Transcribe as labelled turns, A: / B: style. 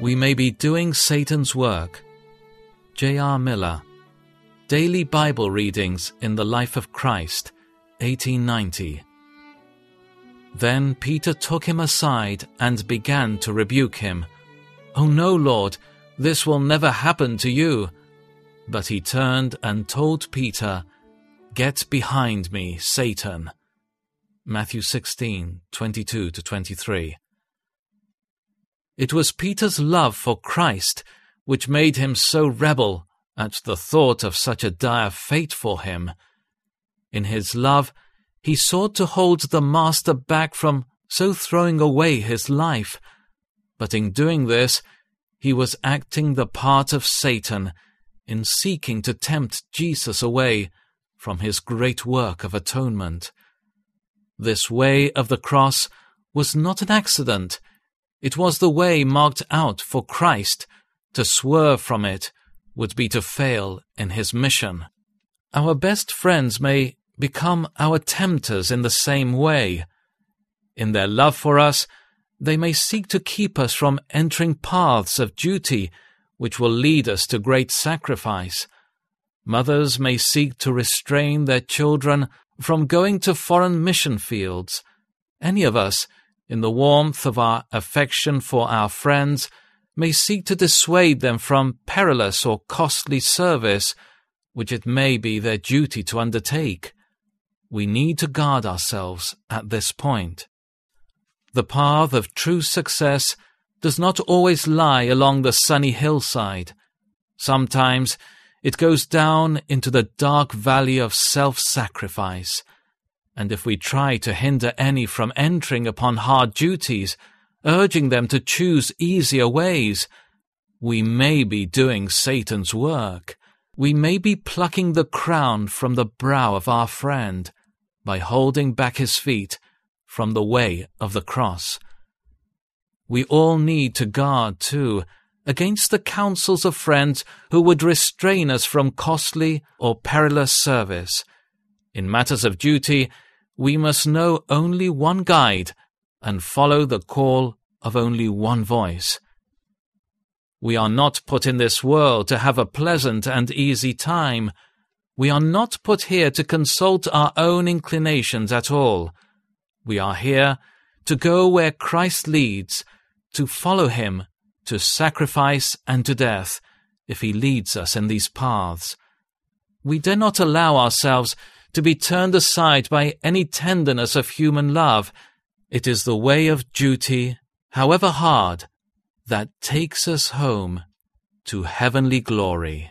A: we may be doing Satan's work. J.R. Miller. Daily Bible Readings in the Life of Christ, 1890. Then Peter took him aside and began to rebuke him. Oh no, Lord, this will never happen to you. But he turned and told Peter, Get behind me, Satan. Matthew 16, 22 to 23. It was Peter's love for Christ which made him so rebel at the thought of such a dire fate for him. In his love, he sought to hold the Master back from so throwing away his life, but in doing this, he was acting the part of Satan in seeking to tempt Jesus away from his great work of atonement. This way of the cross was not an accident. It was the way marked out for Christ. To swerve from it would be to fail in his mission. Our best friends may become our tempters in the same way. In their love for us, they may seek to keep us from entering paths of duty which will lead us to great sacrifice. Mothers may seek to restrain their children from going to foreign mission fields. Any of us in the warmth of our affection for our friends, may seek to dissuade them from perilous or costly service which it may be their duty to undertake. We need to guard ourselves at this point. The path of true success does not always lie along the sunny hillside. Sometimes it goes down into the dark valley of self sacrifice and if we try to hinder any from entering upon hard duties, urging them to choose easier ways, we may be doing Satan's work. We may be plucking the crown from the brow of our friend by holding back his feet from the way of the cross. We all need to guard, too, against the counsels of friends who would restrain us from costly or perilous service. In matters of duty, we must know only one guide and follow the call of only one voice. We are not put in this world to have a pleasant and easy time. We are not put here to consult our own inclinations at all. We are here to go where Christ leads, to follow him, to sacrifice and to death, if he leads us in these paths. We dare not allow ourselves to be turned aside by any tenderness of human love. It is the way of duty, however hard, that takes us home to heavenly glory.